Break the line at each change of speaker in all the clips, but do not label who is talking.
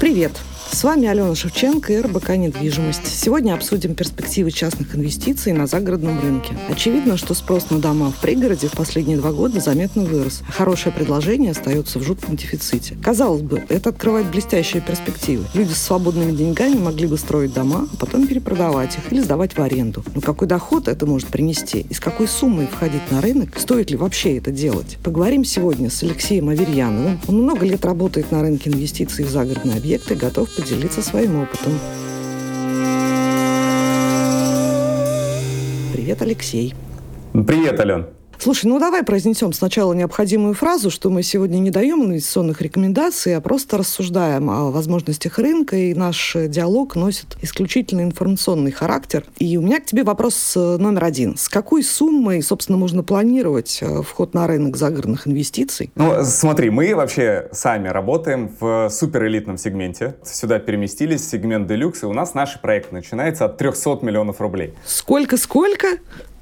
Привет! С вами Алена Шевченко и РБК «Недвижимость». Сегодня обсудим перспективы частных инвестиций на загородном рынке. Очевидно, что спрос на дома в пригороде в последние два года заметно вырос. хорошее предложение остается в жутком дефиците. Казалось бы, это открывает блестящие перспективы. Люди с свободными деньгами могли бы строить дома, а потом перепродавать их или сдавать в аренду. Но какой доход это может принести? И с какой суммой входить на рынок? Стоит ли вообще это делать? Поговорим сегодня с Алексеем Аверьяновым. Он много лет работает на рынке инвестиций в загородные объекты, готов поделиться своим опытом. Привет, Алексей.
Привет, Ален.
Слушай, ну давай произнесем сначала необходимую фразу, что мы сегодня не даем инвестиционных рекомендаций, а просто рассуждаем о возможностях рынка, и наш диалог носит исключительно информационный характер. И у меня к тебе вопрос э, номер один. С какой суммой, собственно, можно планировать э, вход на рынок загородных инвестиций?
Ну, смотри, мы вообще сами работаем в суперэлитном сегменте. Сюда переместились, сегмент делюкс, и у нас наш проект начинается от 300 миллионов рублей.
Сколько-сколько?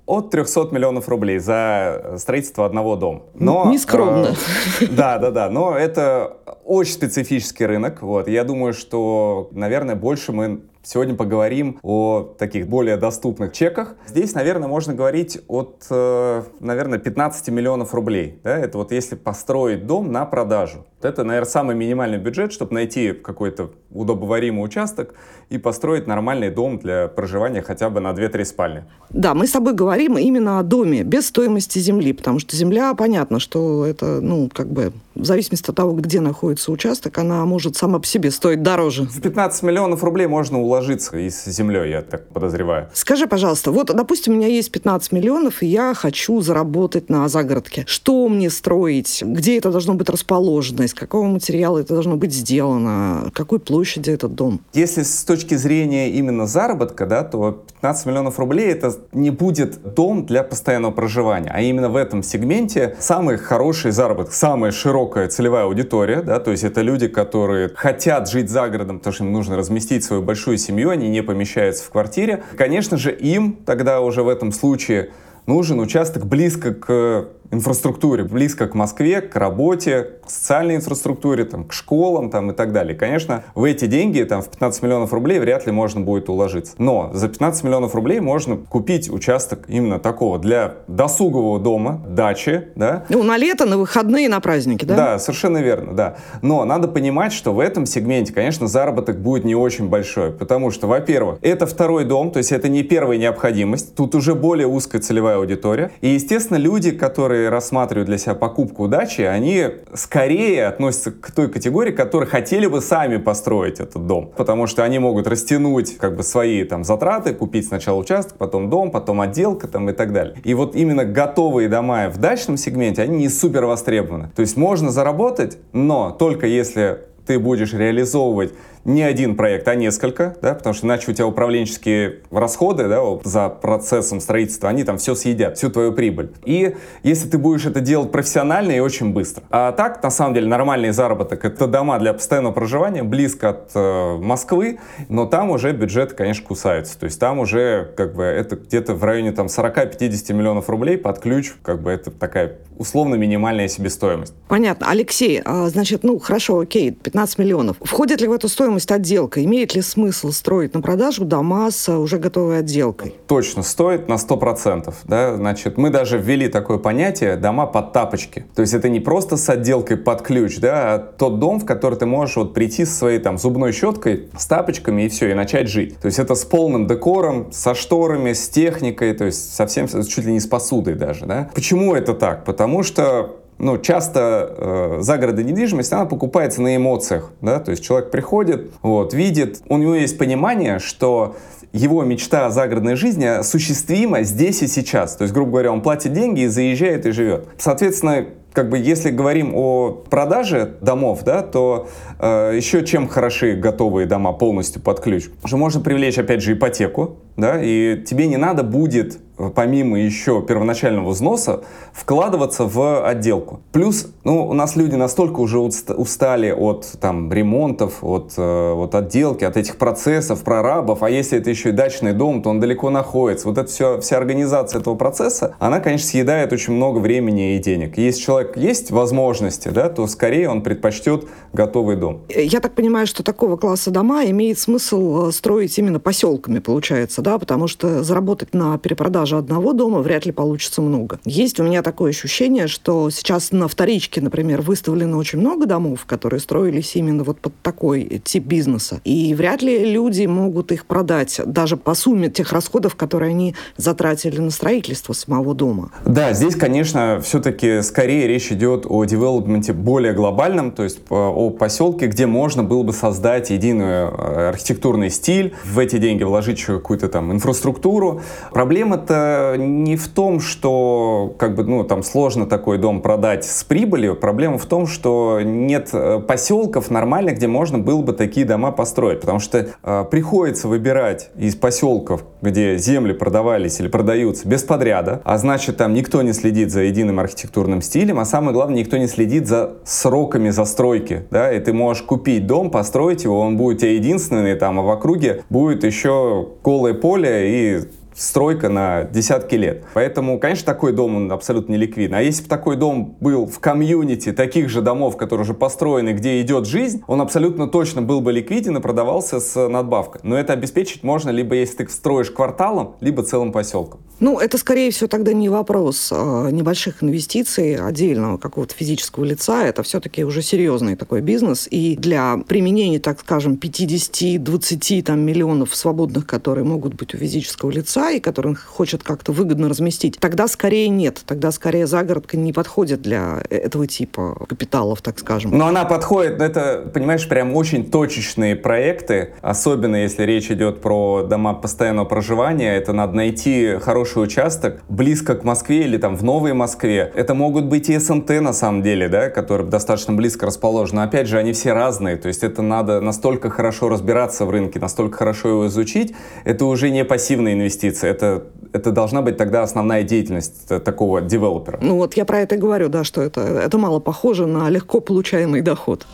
От 300 миллионов рублей за строительство одного дома.
Но, Не скромно.
Э, да, да, да. Но это очень специфический рынок. Вот. Я думаю, что, наверное, больше мы Сегодня поговорим о таких более доступных чеках. Здесь, наверное, можно говорить от, э, наверное, 15 миллионов рублей. Да? Это вот если построить дом на продажу. Это, наверное, самый минимальный бюджет, чтобы найти какой-то удобоваримый участок и построить нормальный дом для проживания хотя бы на 2-3 спальни.
Да, мы с тобой говорим именно о доме, без стоимости земли, потому что земля, понятно, что это, ну, как бы, в зависимости от того, где находится участок, она может сама по себе стоить дороже.
В 15 миллионов рублей можно уложиться и с землей, я так подозреваю.
Скажи, пожалуйста, вот, допустим, у меня есть 15 миллионов, и я хочу заработать на загородке. Что мне строить? Где это должно быть расположено? Из какого материала это должно быть сделано? Какой площади этот дом?
Если с точки зрения именно заработка, да, то 15 миллионов рублей это не будет дом для постоянного проживания, а именно в этом сегменте самый хороший заработок, самая широкая целевая аудитория, да, то есть это люди, которые хотят жить за городом, потому что им нужно разместить свою большую семью, они не помещаются в квартире. Конечно же, им тогда уже в этом случае нужен участок близко к инфраструктуре, близко к Москве, к работе, к социальной инфраструктуре, там, к школам там, и так далее. Конечно, в эти деньги, там, в 15 миллионов рублей вряд ли можно будет уложиться. Но за 15 миллионов рублей можно купить участок именно такого для досугового дома, дачи, да.
Ну, на лето, на выходные, на праздники, да?
Да, совершенно верно, да. Но надо понимать, что в этом сегменте, конечно, заработок будет не очень большой, потому что, во-первых, это второй дом, то есть это не первая необходимость, тут уже более узкая целевая аудитория. И, естественно, люди, которые которые рассматривают для себя покупку дачи, они скорее относятся к той категории, которые хотели бы сами построить этот дом. Потому что они могут растянуть как бы свои там затраты, купить сначала участок, потом дом, потом отделка там и так далее. И вот именно готовые дома в дачном сегменте, они не супер востребованы. То есть можно заработать, но только если ты будешь реализовывать не один проект, а несколько, да, потому что иначе у тебя управленческие расходы да, за процессом строительства, они там все съедят, всю твою прибыль. И если ты будешь это делать профессионально и очень быстро. А так, на самом деле, нормальный заработок — это дома для постоянного проживания, близко от э, Москвы, но там уже бюджет, конечно, кусается. То есть там уже как бы это где-то в районе там 40-50 миллионов рублей под ключ, как бы это такая условно минимальная себестоимость.
Понятно. Алексей, а, значит, ну хорошо, окей, 15 миллионов. Входит ли в эту стоимость отделка. Имеет ли смысл строить на продажу дома с уже готовой отделкой?
Точно, стоит на 100%. Да? Значит, мы даже ввели такое понятие «дома под тапочки». То есть это не просто с отделкой под ключ, да, а тот дом, в который ты можешь вот прийти со своей там зубной щеткой, с тапочками и все, и начать жить. То есть это с полным декором, со шторами, с техникой, то есть совсем чуть ли не с посудой даже. Да? Почему это так? Потому что ну, часто э, загородная недвижимость, она покупается на эмоциях, да, то есть человек приходит, вот, видит, у него есть понимание, что его мечта о загородной жизни осуществима здесь и сейчас. То есть, грубо говоря, он платит деньги и заезжает и живет. Соответственно, как бы если говорим о продаже домов, да, то э, еще чем хороши готовые дома полностью под ключ, что можно привлечь опять же ипотеку, да, и тебе не надо будет помимо еще первоначального взноса, вкладываться в отделку. Плюс, ну, у нас люди настолько уже устали от там ремонтов, от, э, от отделки, от этих процессов, прорабов, а если это еще и дачный дом, то он далеко находится. Вот эта все, вся организация этого процесса, она, конечно, съедает очень много времени и денег. Если человек есть возможности, да, то скорее он предпочтет готовый дом.
Я так понимаю, что такого класса дома имеет смысл э, строить именно поселками, получается, да, потому что заработать на перепродаже одного дома вряд ли получится много. Есть у меня такое ощущение, что сейчас на вторичке, например, выставлено очень много домов, которые строились именно вот под такой тип бизнеса. И вряд ли люди могут их продать даже по сумме тех расходов, которые они затратили на строительство самого дома.
Да, здесь, конечно, все-таки скорее речь идет о девелопменте более глобальном, то есть о поселке, где можно было бы создать единый э, архитектурный стиль, в эти деньги вложить еще какую-то там инфраструктуру. Проблема-то не в том, что как бы, ну, там сложно такой дом продать с прибылью. Проблема в том, что нет э, поселков нормальных, где можно было бы такие дома построить. Потому что э, приходится выбирать из поселков, где земли продавались или продаются без подряда, а значит там никто не следит за единым архитектурным стилем, а самое главное, никто не следит за сроками застройки, да, и ты можешь купить дом, построить его, он будет у тебя единственный там, а в округе будет еще голое поле и стройка на десятки лет. Поэтому, конечно, такой дом он абсолютно не ликвидный. А если бы такой дом был в комьюнити таких же домов, которые уже построены, где идет жизнь, он абсолютно точно был бы ликвиден и продавался с надбавкой. Но это обеспечить можно либо если ты строишь кварталом, либо целым поселком.
Ну, это, скорее всего, тогда не вопрос а, небольших инвестиций отдельного какого-то физического лица. Это все-таки уже серьезный такой бизнес. И для применения, так скажем, 50-20 там, миллионов свободных, которые могут быть у физического лица, и который он хочет как-то выгодно разместить, тогда скорее нет. Тогда скорее загородка не подходит для этого типа капиталов, так скажем.
Но она подходит, это, понимаешь, прям очень точечные проекты, особенно если речь идет про дома постоянного проживания, это надо найти хороший участок близко к Москве или там в Новой Москве. Это могут быть и СНТ на самом деле, да, которые достаточно близко расположены. Но опять же, они все разные, то есть это надо настолько хорошо разбираться в рынке, настолько хорошо его изучить, это уже не пассивные инвестиции, инвестиции. Это, это должна быть тогда основная деятельность такого девелопера.
Ну вот я про это и говорю, да, что это, это мало похоже на легко получаемый доход.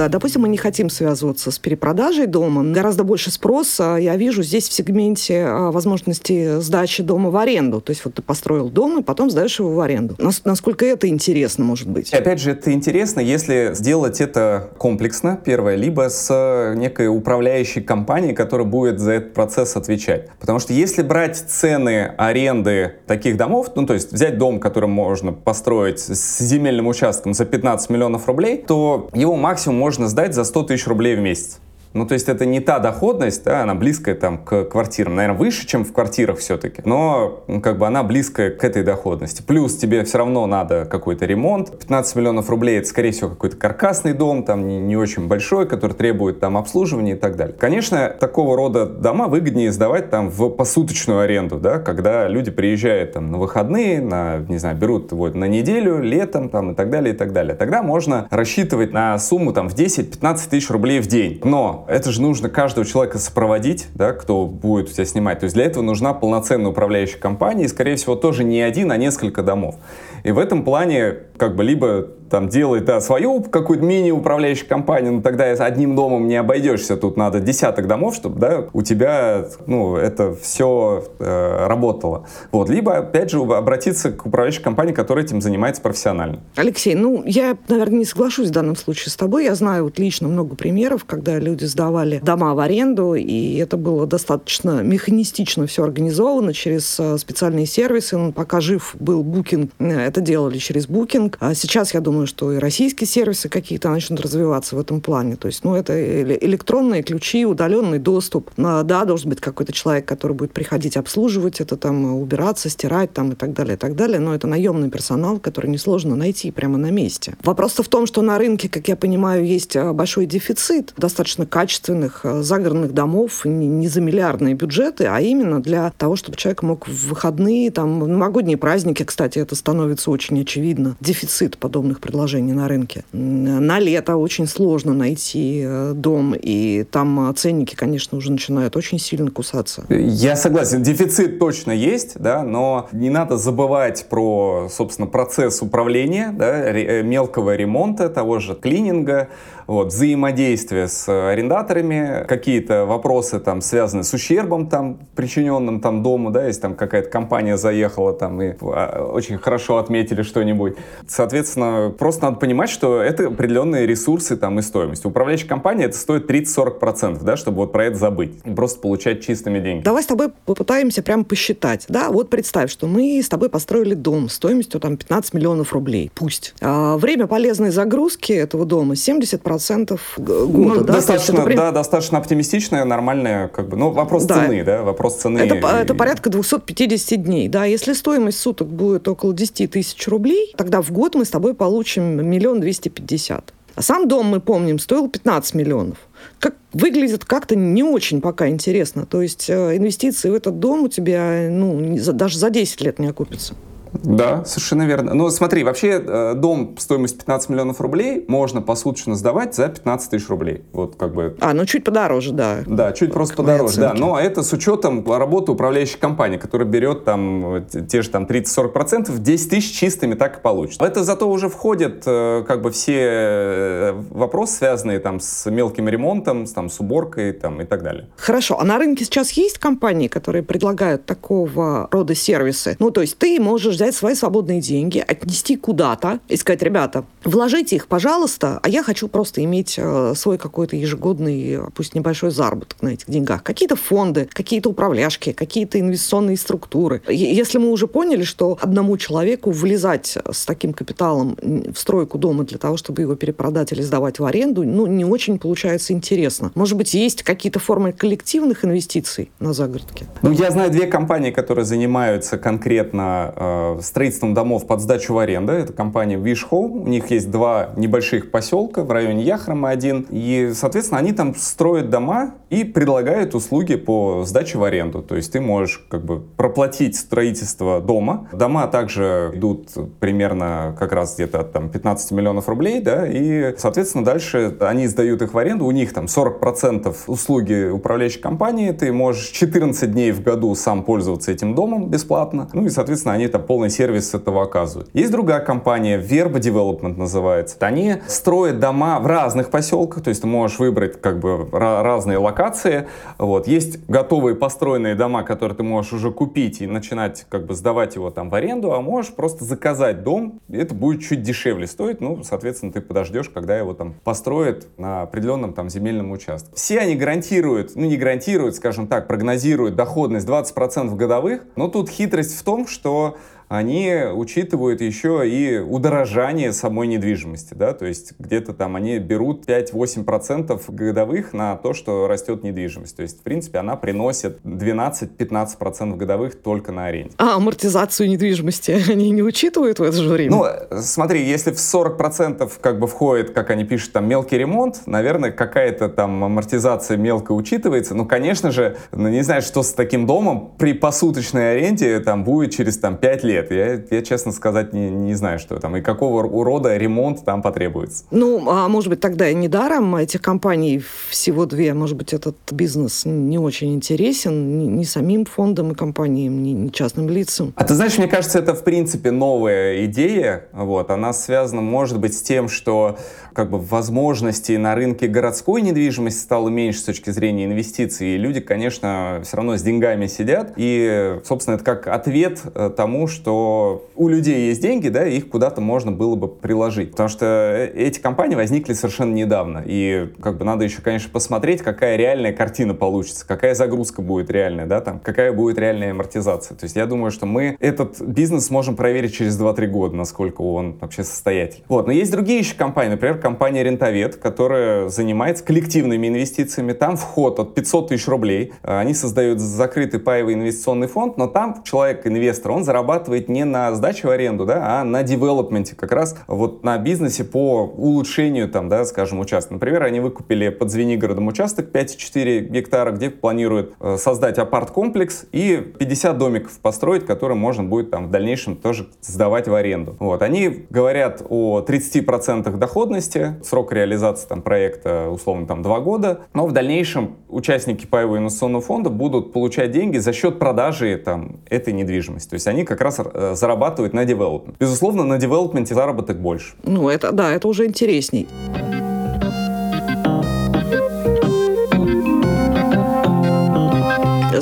Да, допустим, мы не хотим связываться с перепродажей дома. Гораздо больше спроса я вижу здесь в сегменте а, возможности сдачи дома в аренду. То есть вот ты построил дом и потом сдаешь его в аренду. Насколько это интересно может быть?
Опять же, это интересно, если сделать это комплексно, первое, либо с некой управляющей компанией, которая будет за этот процесс отвечать. Потому что если брать цены аренды таких домов, ну то есть взять дом, который можно построить с земельным участком за 15 миллионов рублей, то его максимум можно сдать за 100 тысяч рублей в месяц. Ну, то есть это не та доходность, да, она близкая там к квартирам, наверное, выше, чем в квартирах все-таки, но как бы она близкая к этой доходности. Плюс тебе все равно надо какой-то ремонт. 15 миллионов рублей это, скорее всего, какой-то каркасный дом, там не, не очень большой, который требует там обслуживания и так далее. Конечно, такого рода дома выгоднее сдавать там в посуточную аренду, да, когда люди приезжают там на выходные, на, не знаю, берут вот на неделю, летом там и так далее, и так далее. Тогда можно рассчитывать на сумму там в 10-15 тысяч рублей в день. Но это же нужно каждого человека сопроводить, да, кто будет у тебя снимать. То есть для этого нужна полноценная управляющая компания, и, скорее всего, тоже не один, а несколько домов. И в этом плане как бы либо там делает да, свою какую-то мини-управляющую компанию, но тогда одним домом не обойдешься, тут надо десяток домов, чтобы да, у тебя ну, это все э, работало. Вот. Либо, опять же, обратиться к управляющей компании, которая этим занимается профессионально.
Алексей, ну, я, наверное, не соглашусь в данном случае с тобой. Я знаю вот лично много примеров, когда люди сдавали дома в аренду, и это было достаточно механистично все организовано через э, специальные сервисы. Ну, пока жив был букинг, э, это делали через букинг. А сейчас, я думаю, что и российские сервисы какие-то начнут развиваться в этом плане. То есть, ну, это электронные ключи, удаленный доступ. Да, должен быть какой-то человек, который будет приходить обслуживать это, там, убираться, стирать там и так далее, и так далее. Но это наемный персонал, который несложно найти прямо на месте. Вопрос в том, что на рынке, как я понимаю, есть а, большой дефицит достаточно качественных а, загородных домов, не за миллиардные бюджеты, а именно для того, чтобы человек мог в выходные, там, в новогодние праздники, кстати, это становится очень очевидно. Дефицит подобных предложений на рынке. На лето очень сложно найти э, дом, и там ценники, конечно, уже начинают очень сильно кусаться.
Я согласен, дефицит точно есть, да, но не надо забывать про, собственно, процесс управления, да, э, мелкого ремонта, того же клининга, вот, взаимодействие с арендаторами, какие-то вопросы там связаны с ущербом там причиненным там дому, да, если там какая-то компания заехала там и а, очень хорошо отметили что-нибудь. Соответственно, просто надо понимать, что это определенные ресурсы там и стоимость. Управляющая компания это стоит 30-40%, да, чтобы вот про это забыть и просто получать чистыми деньги.
Давай с тобой попытаемся прямо посчитать, да, вот представь, что мы с тобой построили дом стоимостью там 15 миллионов рублей, пусть. А время полезной загрузки этого дома 70% процентов года. Ну,
да? Достаточно, например... да, достаточно оптимистичная, нормальная, как бы, ну, вопрос да. цены, да, вопрос цены.
Это, это порядка 250 дней, да, если стоимость суток будет около 10 тысяч рублей, тогда в год мы с тобой получим миллион двести пятьдесят. А сам дом, мы помним, стоил 15 миллионов. Как выглядит как-то не очень пока интересно. То есть э, инвестиции в этот дом у тебя ну, даже за 10 лет не окупятся.
Да, совершенно верно. Ну, смотри, вообще э, дом стоимость 15 миллионов рублей можно посуточно сдавать за 15 тысяч рублей. Вот как бы...
А, ну чуть подороже, да.
Да, чуть просто подороже, оценки. да. Но это с учетом работы управляющей компании, которая берет там те же там 30-40%, 10 тысяч чистыми так и получится. Это зато уже входят э, как бы все э, вопросы, связанные там с мелким ремонтом, с, там, с уборкой там, и так далее.
Хорошо. А на рынке сейчас есть компании, которые предлагают такого рода сервисы? Ну, то есть ты можешь взять свои свободные деньги, отнести куда-то и сказать, ребята, вложите их, пожалуйста, а я хочу просто иметь э, свой какой-то ежегодный, пусть небольшой заработок на этих деньгах. Какие-то фонды, какие-то управляшки, какие-то инвестиционные структуры. Если мы уже поняли, что одному человеку влезать с таким капиталом в стройку дома для того, чтобы его перепродать или сдавать в аренду, ну, не очень получается интересно. Может быть, есть какие-то формы коллективных инвестиций на загородке?
Ну, я знаю две компании, которые занимаются конкретно э, строительством домов под сдачу в аренду. Это компания Wish. У них есть два небольших поселка в районе Яхрома один. И, соответственно, они там строят дома и предлагают услуги по сдаче в аренду. То есть ты можешь как бы проплатить строительство дома. Дома также идут примерно как раз где-то от там, 15 миллионов рублей, да, и, соответственно, дальше они сдают их в аренду. У них там 40% услуги управляющей компании. Ты можешь 14 дней в году сам пользоваться этим домом бесплатно. Ну и, соответственно, они там полный сервис этого оказывают. Есть другая компания, Verba Development называется. Они строят дома в разных поселках, то есть ты можешь выбрать как бы разные локации. Вот. Есть готовые построенные дома, которые ты можешь уже купить и начинать как бы сдавать его там в аренду, а можешь просто заказать дом, это будет чуть дешевле стоить, ну, соответственно, ты подождешь, когда его там построят на определенном там земельном участке. Все они гарантируют, ну, не гарантируют, скажем так, прогнозируют доходность 20% годовых, но тут хитрость в том, что они учитывают еще и удорожание самой недвижимости, да, то есть где-то там они берут 5-8% годовых на то, что растет недвижимость, то есть, в принципе, она приносит 12-15% годовых только на аренде.
А амортизацию недвижимости они не учитывают в это же время?
Ну, смотри, если в 40% как бы входит, как они пишут, там мелкий ремонт, наверное, какая-то там амортизация мелко учитывается, ну, конечно же, ну, не знаю, что с таким домом при посуточной аренде там будет через там 5 лет, лет. Я, я честно сказать, не, не знаю, что там и какого урода ремонт там потребуется.
Ну, а может быть, тогда и недаром этих компаний всего две. Может быть, этот бизнес не очень интересен ни, ни самим фондам и компаниям, ни, ни частным лицам.
А ты знаешь, мне кажется, это в принципе новая идея. Вот, она связана, может быть, с тем, что как бы возможностей на рынке городской недвижимости стало меньше с точки зрения инвестиций. И люди, конечно, все равно с деньгами сидят. И, собственно, это как ответ э, тому, что у людей есть деньги, да, их куда-то можно было бы приложить. Потому что э, эти компании возникли совершенно недавно. И как бы надо еще, конечно, посмотреть, какая реальная картина получится, какая загрузка будет реальная, да, там, какая будет реальная амортизация. То есть я думаю, что мы этот бизнес можем проверить через 2-3 года, насколько он вообще состоятельный. Вот. Но есть другие еще компании, например, компания Рентовет, которая занимается коллективными инвестициями. Там вход от 500 тысяч рублей. Они создают закрытый паевый инвестиционный фонд, но там человек-инвестор, он зарабатывает зарабатывает не на сдаче в аренду, да, а на девелопменте, как раз вот на бизнесе по улучшению, там, да, скажем, участка. Например, они выкупили под Звенигородом участок 5,4 гектара, где планируют э, создать апарт-комплекс и 50 домиков построить, которые можно будет там в дальнейшем тоже сдавать в аренду. Вот. Они говорят о 30% доходности, срок реализации там, проекта условно там 2 года, но в дальнейшем участники паевого инвестиционного фонда будут получать деньги за счет продажи там, этой недвижимости. То есть они как раз э, зарабатывают на девелопмент. Безусловно, на девелопменте заработок больше.
Ну, это да, это уже интересней.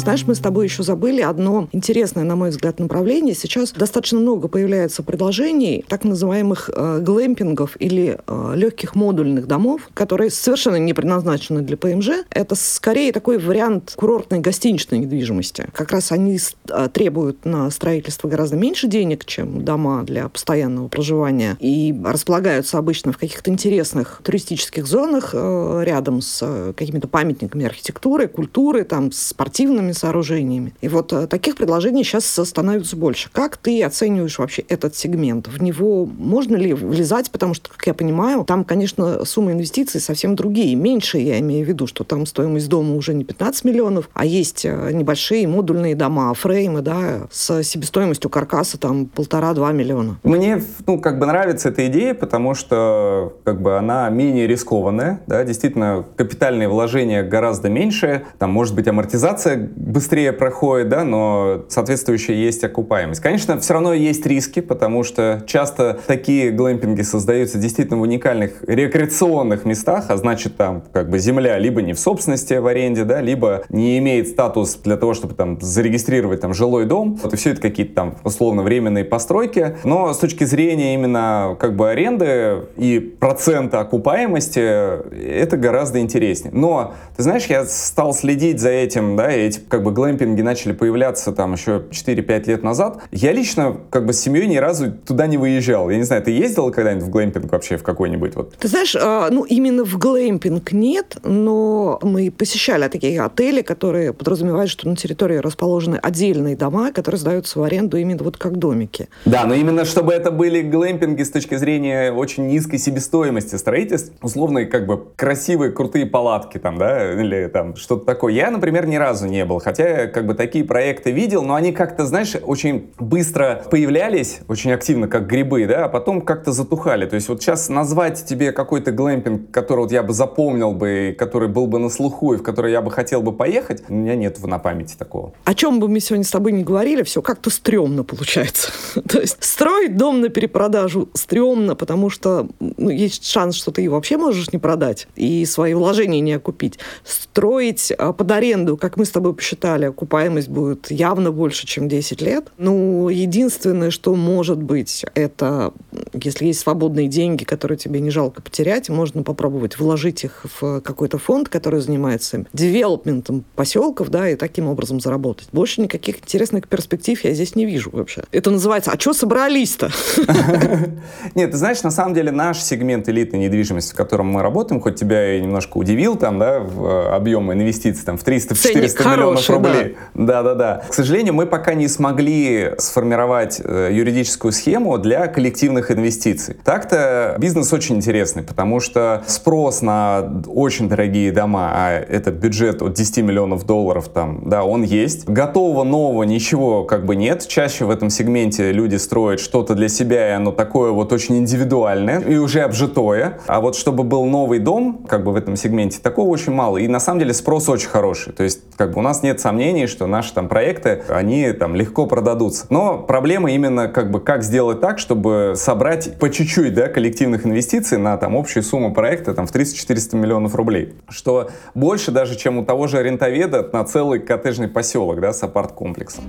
Знаешь, мы с тобой еще забыли одно интересное, на мой взгляд, направление. Сейчас достаточно много появляется предложений так называемых э, глэмпингов или э, легких модульных домов, которые совершенно не предназначены для ПМЖ. Это скорее такой вариант курортной гостиничной недвижимости. Как раз они э, требуют на строительство гораздо меньше денег, чем дома для постоянного проживания, и располагаются обычно в каких-то интересных туристических зонах э, рядом с э, какими-то памятниками архитектуры, культуры, там, спортивными огромными сооружениями. И вот э, таких предложений сейчас становится больше. Как ты оцениваешь вообще этот сегмент? В него можно ли влезать? Потому что, как я понимаю, там, конечно, суммы инвестиций совсем другие. Меньше, я имею в виду, что там стоимость дома уже не 15 миллионов, а есть э, небольшие модульные дома, фреймы, да, с себестоимостью каркаса там полтора-два миллиона.
Мне, ну, как бы нравится эта идея, потому что, как бы, она менее рискованная, да, действительно, капитальные вложения гораздо меньше, там, может быть, амортизация быстрее проходит, да, но соответствующая есть окупаемость. Конечно, все равно есть риски, потому что часто такие глэмпинги создаются действительно в уникальных рекреационных местах, а значит там как бы земля либо не в собственности в аренде, да, либо не имеет статус для того, чтобы там зарегистрировать там жилой дом. Вот и все это какие-то там условно временные постройки. Но с точки зрения именно как бы аренды и процента окупаемости это гораздо интереснее. Но ты знаешь, я стал следить за этим, да, и эти как бы глэмпинги начали появляться там еще 4-5 лет назад, я лично как бы с семьей ни разу туда не выезжал. Я не знаю, ты ездила когда-нибудь в глэмпинг вообще в какой-нибудь? Вот?
Ты знаешь, а, ну именно в глэмпинг нет, но мы посещали такие отели, которые подразумевают, что на территории расположены отдельные дома, которые сдаются в аренду именно вот как домики.
Да, но именно чтобы это были глэмпинги с точки зрения очень низкой себестоимости строительств, условные как бы красивые, крутые палатки там, да, или там что-то такое. Я, например, ни разу не был. Хотя как бы такие проекты видел, но они как-то, знаешь, очень быстро появлялись, очень активно, как грибы, да, а потом как-то затухали. То есть вот сейчас назвать тебе какой-то глэмпинг, который вот я бы запомнил бы, который был бы на слуху и в который я бы хотел бы поехать, у меня нет на памяти такого.
О чем бы мы сегодня с тобой не говорили, все как-то стрёмно получается. То есть строить дом на перепродажу стрёмно, потому что ну, есть шанс, что ты его вообще можешь не продать и свои вложения не окупить. Строить а, под аренду, как мы с тобой посчитали, окупаемость будет явно больше, чем 10 лет. Ну, единственное, что может быть, это если есть свободные деньги, которые тебе не жалко потерять, можно попробовать вложить их в какой-то фонд, который занимается девелопментом поселков, да, и таким образом заработать. Больше никаких интересных перспектив я здесь не вижу вообще. Это называется «А что собрались-то?»
Нет, ты знаешь, на самом деле наш сегмент элитной недвижимости, в котором мы работаем, хоть тебя и немножко удивил там, да, в э, объем инвестиций там в 300-400 миллионов рублей, рублей. Да, да, да. К сожалению, мы пока не смогли сформировать э, юридическую схему для коллективных инвестиций. Так-то бизнес очень интересный, потому что спрос на очень дорогие дома, а этот бюджет от 10 миллионов долларов там, да, он есть. Готового нового ничего как бы нет. Чаще в этом сегменте люди строят что-то для себя, и оно такое вот очень индивидуальное и уже обжитое. А вот чтобы был новый дом, как бы в этом сегменте, такого очень мало. И на самом деле спрос очень хороший. То есть как бы у нас нет сомнений, сомнений, что наши там проекты, они там легко продадутся. Но проблема именно как бы как сделать так, чтобы собрать по чуть-чуть, да, коллективных инвестиций на там общую сумму проекта там в 300-400 миллионов рублей. Что больше даже, чем у того же рентоведа на целый коттеджный поселок, да, с апарт-комплексом.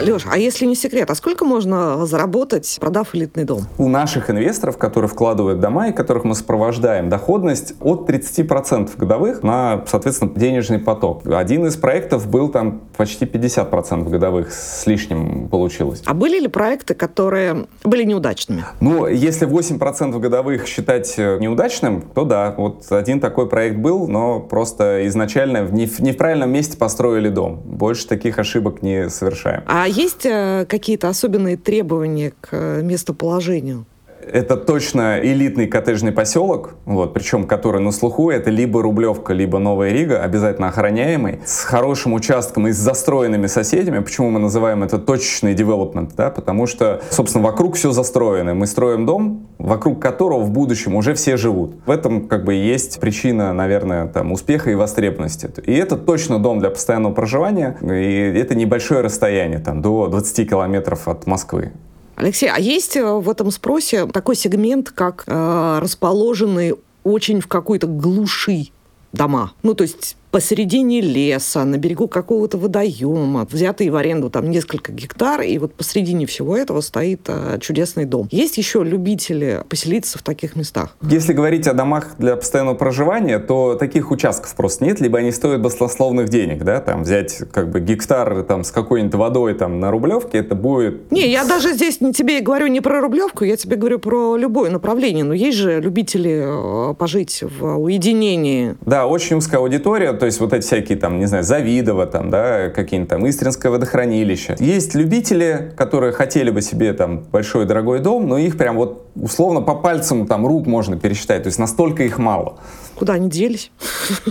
Леша, а если не секрет, а сколько можно заработать, продав элитный дом?
У наших инвесторов, которые вкладывают дома и которых мы сопровождаем, доходность от 30% годовых на, соответственно, денежный поток. Один из проектов был там почти 50% годовых с лишним получилось.
А были ли проекты, которые были неудачными?
Ну, если 8% годовых считать э, неудачным, то да, вот один такой проект был, но просто изначально в не в неправильном месте построили дом. Больше таких ошибок не совершаем.
А есть э, какие-то особенные требования к э, местоположению?
Это точно элитный коттеджный поселок, вот, причем который на слуху, это либо Рублевка, либо Новая Рига, обязательно охраняемый, с хорошим участком и с застроенными соседями. Почему мы называем это точечный девелопмент? Да? Потому что, собственно, вокруг все застроено. Мы строим дом, вокруг которого в будущем уже все живут. В этом как бы есть причина, наверное, там, успеха и востребованности. И это точно дом для постоянного проживания, и это небольшое расстояние, там, до 20 километров от Москвы.
Алексей, а есть э, в этом спросе такой сегмент, как э, расположенные очень в какой-то глуши дома? Ну, то есть посередине леса, на берегу какого-то водоема, взятые в аренду там несколько гектар, и вот посередине всего этого стоит а, чудесный дом. Есть еще любители поселиться в таких местах?
Если говорить о домах для постоянного проживания, то таких участков просто нет, либо они стоят баслословных денег, да, там взять как бы гектар там с какой-нибудь водой там на Рублевке, это будет...
Не, я даже здесь не тебе говорю не про Рублевку, я тебе говорю про любое направление, но есть же любители э, пожить в уединении.
Да, очень узкая аудитория, то есть вот эти всякие там, не знаю, Завидово там, да, какие-нибудь там Истринское водохранилище. Есть любители, которые хотели бы себе там большой дорогой дом, но их прям вот условно по пальцам там рук можно пересчитать, то есть настолько их мало.
Куда они делись?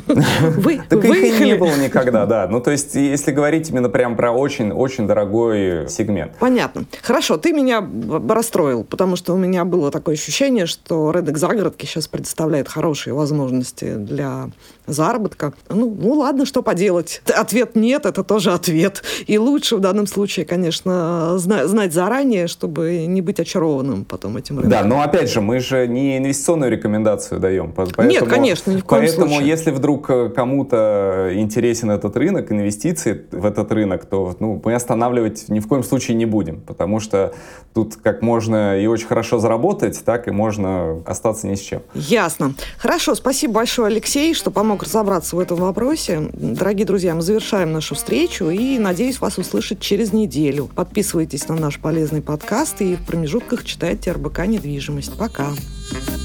Вы Так их и не было никогда, да. Ну, то есть, если говорить именно прям про очень-очень дорогой сегмент.
Понятно. Хорошо, ты меня расстроил, потому что у меня было такое ощущение, что Редек Загородки сейчас предоставляет хорошие возможности для заработка. Ну, ну ладно, что поделать. Ответ нет, это тоже ответ. И лучше в данном случае, конечно, зна- знать заранее, чтобы не быть очарованным потом этим рынком.
Да, но опять же, мы же не инвестиционную рекомендацию даем. Поэтому,
нет, конечно, ни в коем
Поэтому,
случае.
если вдруг э, кому-то интересен этот рынок, инвестиции в этот рынок, то ну, мы останавливать ни в коем случае не будем, потому что тут как можно и очень хорошо заработать, так и можно остаться ни с чем.
Ясно. Хорошо, спасибо большое, Алексей, что помог разобраться в этом вопросе. Дорогие друзья, мы завершаем нашу встречу и надеюсь вас услышать через неделю. Подписывайтесь на наш полезный подкаст и в промежутках читайте РБК «Недвижимость». Пока. Пока.